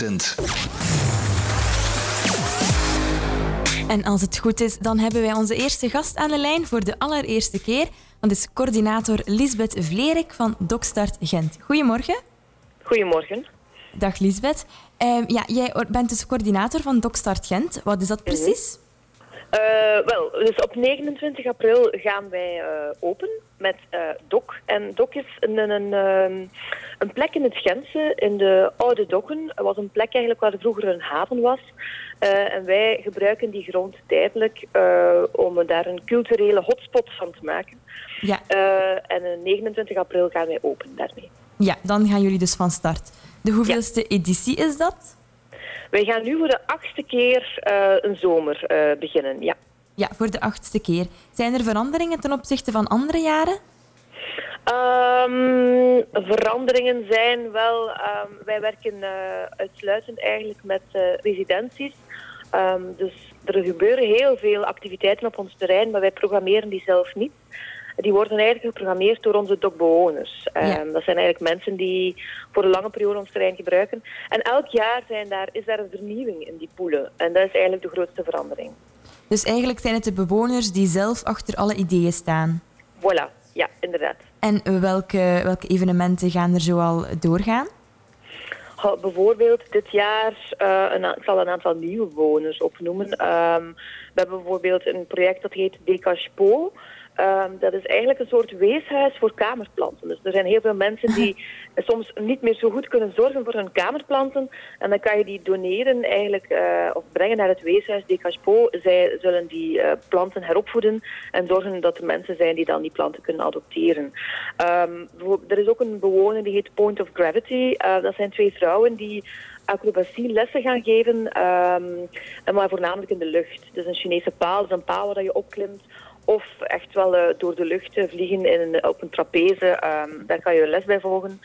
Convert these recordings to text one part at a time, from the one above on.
accent. En als het goed is, dan hebben wij onze eerste gast aan de lijn voor de allereerste keer. Dat is coördinator Lisbeth Vlerik van DocStart Gent. Goedemorgen. Goedemorgen. Dag Lisbeth. Ehm, ja, jij bent dus coördinator van DocStart Gent. Wat is dat Mhm. precies? Eh, wel, dus op 29 april gaan wij eh, open met eh DOC. En DOC is een, een, een, ehm, een plek in het Gentse, in de Oude Dokken. Het was een plek eigenlijk waar vroeger een haven was. Eh, en wij gebruiken die grond tijdelijk eh, om daar een culturele hotspot van te maken. Ja. Eh, en op 29 april gaan wij open daarmee. ja, dan gaan jullie dus van start. De hoeveelste editie is dat? Wij gaan nu voor de achtste keer eh, een zomer eh, beginnen, ja. Ja, voor de achtste keer. Zijn er veranderingen ten opzichte van andere jaren? Ehm, veranderingen zijn wel, ehm, wij werken eh, uitsluitend eigenlijk met eh, residenties. Ehm, dus er gebeuren heel veel activiteiten op ons terrein, maar wij programmeren die zelf niet. Die worden eigenlijk geprogrammeerd door onze dokbewoners. Dat zijn eigenlijk mensen die voor een lange periode ons terrein gebruiken. En elk jaar zijn daar, is daar een vernieuwing in die poelen. En dat is eigenlijk de grootste verandering. Dus eigenlijk zijn het de bewoners die zelf achter alle ideeën staan. Voilà, ja, inderdaad. En welke, welke evenementen gaan er zoal doorgaan? Bijvoorbeeld dit jaar, eh, een, ik zal een aantal nieuwe bewoners opnoemen. Ehm, we hebben bijvoorbeeld een project dat heet Decaspo. Ehm, dat is eigenlijk een soort weeshuis voor kamerplanten. Dus er zijn heel veel mensen die soms niet meer zo goed kunnen zorgen voor hun kamerplanten. En dan kan je die doneren eigenlijk, eh, of brengen naar het weeshuis Decaspo. Zij zullen die eh, planten heropvoeden en zorgen dat er mensen zijn die dan die planten kunnen adopteren. Ehm, er is ook een bewoner die heet Point of Gravity. Eh, dat zijn twee vrouwen die acrobatie lessen gaan geven, ehm, maar voornamelijk in de lucht. Dus een Chinese paal, dus een paal waar je opklimt. Of echt wel eh, door de lucht vliegen in op een trapeze. ehm, daar kan je les bij volgen.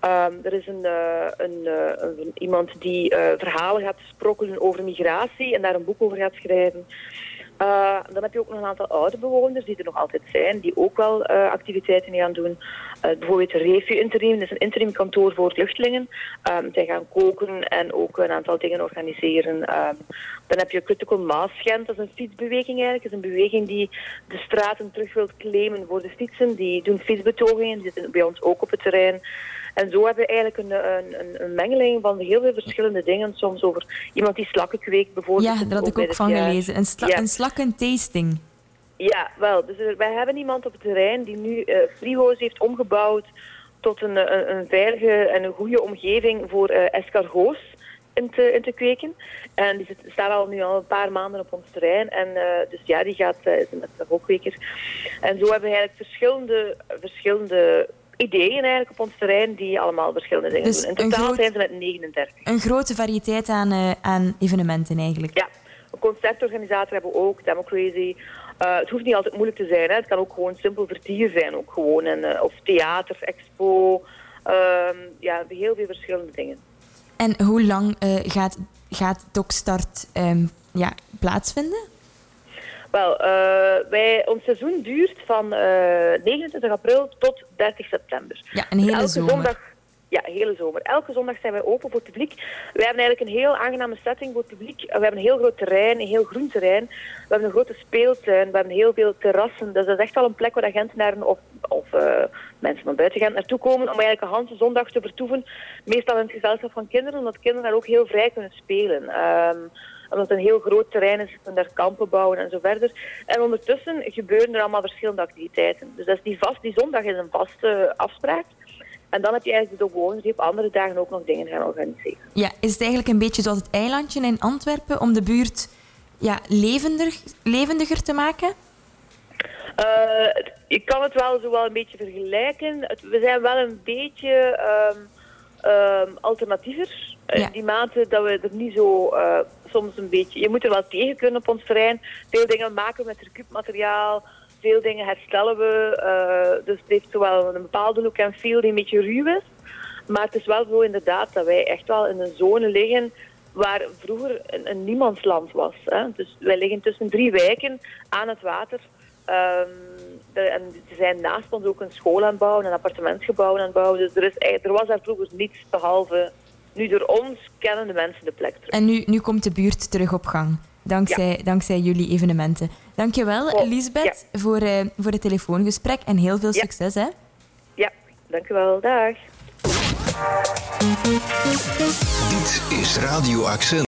Ehm, er is een, eh, een, eh, een- iemand die verhalen gaat sprokkelen over migratie en daar een boek over gaat schrijven. Eh, dan heb je ook nog een aantal oude bewoners die er nog altijd zijn, die ook wel eh, activiteiten gaan doen. Eh, bijvoorbeeld Refu Interim, dat is een interim kantoor voor vluchtelingen. Ehm, zij gaan koken en ook een aantal dingen organiseren. Ehm, dan heb je Critical Mass Gent, dat is een fietsbeweging eigenlijk. Dat is een beweging die de straten terug wil claimen voor de fietsen. Die doen fietsbetogingen, die zitten bij ons ook op het terrein. En zo hebben we eigenlijk een, een, een, mengeling van heel veel verschillende dingen. Soms over iemand die slakken kweekt bijvoorbeeld. Ja, daar had ik ook van jaar. gelezen. Een, sla Ja. een slakkentasting. Ja, wel. Dus er- wij hebben iemand op het terrein die nu eh frigo's heeft omgebouwd tot een, een, een veilige en een goede omgeving voor eh escargots in te, in te kweken. En die zit, staat al nu al een paar maanden op ons terrein. En eh, dus ja, die gaat, eh, is een escargotkweker. En zo hebben we eigenlijk verschillende, verschillende ideeën eigenlijk op ons terrein die allemaal verschillende dingen Dus doen. In een totaal groot- zijn ze met 39. Een grote variëteit aan, eh, aan evenementen eigenlijk. Ja, een concertorganisator hebben we ook, Democracy. Eh, het hoeft niet altijd moeilijk te zijn. Hè. Het kan ook gewoon simpel vertier zijn. Ook gewoon. En, eh, of theater, expo. Ehm, ja, heel veel verschillende dingen. En hoe lang eh, gaat, gaat DocStart ehm, ja, plaatsvinden? Wel, wij, ons seizoen duurt van eh, 29 april tot 30 september. Ja, een hele Elke zomer. zondag, ja, hele zomer. Elke zondag zijn wij open voor het publiek. Wij hebben eigenlijk een heel aangename setting voor het publiek. We hebben een heel groot terrein, een heel groen terrein. We hebben een grote speeltuin, we hebben heel veel terrassen. Dus dat is echt wel een plek waar Gentenaren of, of eh, mensen van buiten Gent naartoe komen om eigenlijk een hele zondag te vertoeven. Meestal in het gezelschap van kinderen, omdat kinderen daar ook heel vrij kunnen spelen. Ehm, omdat het een heel groot terrein is, kunnen daar kampen bouwen en zo verder. En ondertussen gebeuren er allemaal verschillende activiteiten. Dus dat is die, vast, die zondag is een vaste afspraak. En dan heb je eigenlijk de bewoners die op andere dagen ook nog dingen gaan organiseren. Ja, is het eigenlijk een beetje zoals het eilandje in Antwerpen om de buurt ja, levendig, levendiger te maken? Eh, ik kan het wel zo wel een beetje vergelijken. Het- we zijn wel een beetje ehm, alternatiever. In Ja. die mate dat we er niet zo eh, soms een beetje... Je moet er wel tegen kunnen op ons terrein. Veel dingen maken we met recuupmateriaal. Veel dingen herstellen we. eh, dus het heeft zowel een bepaalde look en feel die een beetje ruw is. Maar het is wel zo inderdaad dat wij echt wel in een zone liggen waar vroeger een, een niemandsland was. Hè. Dus wij liggen tussen drie wijken aan het water. De- en er zijn naast ons ook een school aan het bouwen, een appartementsgebouw aan het bouwen. Dus er, is, er was daar vroeger niets behalve nu door ons kennen de mensen de plek terug. En nu, nu komt de buurt terug op gang. Dankzij, dankzij jullie evenementen. Dankjewel, Oh, Lisbeth, voor, eh, voor het telefoongesprek en heel veel Ja. succes. Hè? Ja, dankjewel. Dag. Dit is Radio Accent.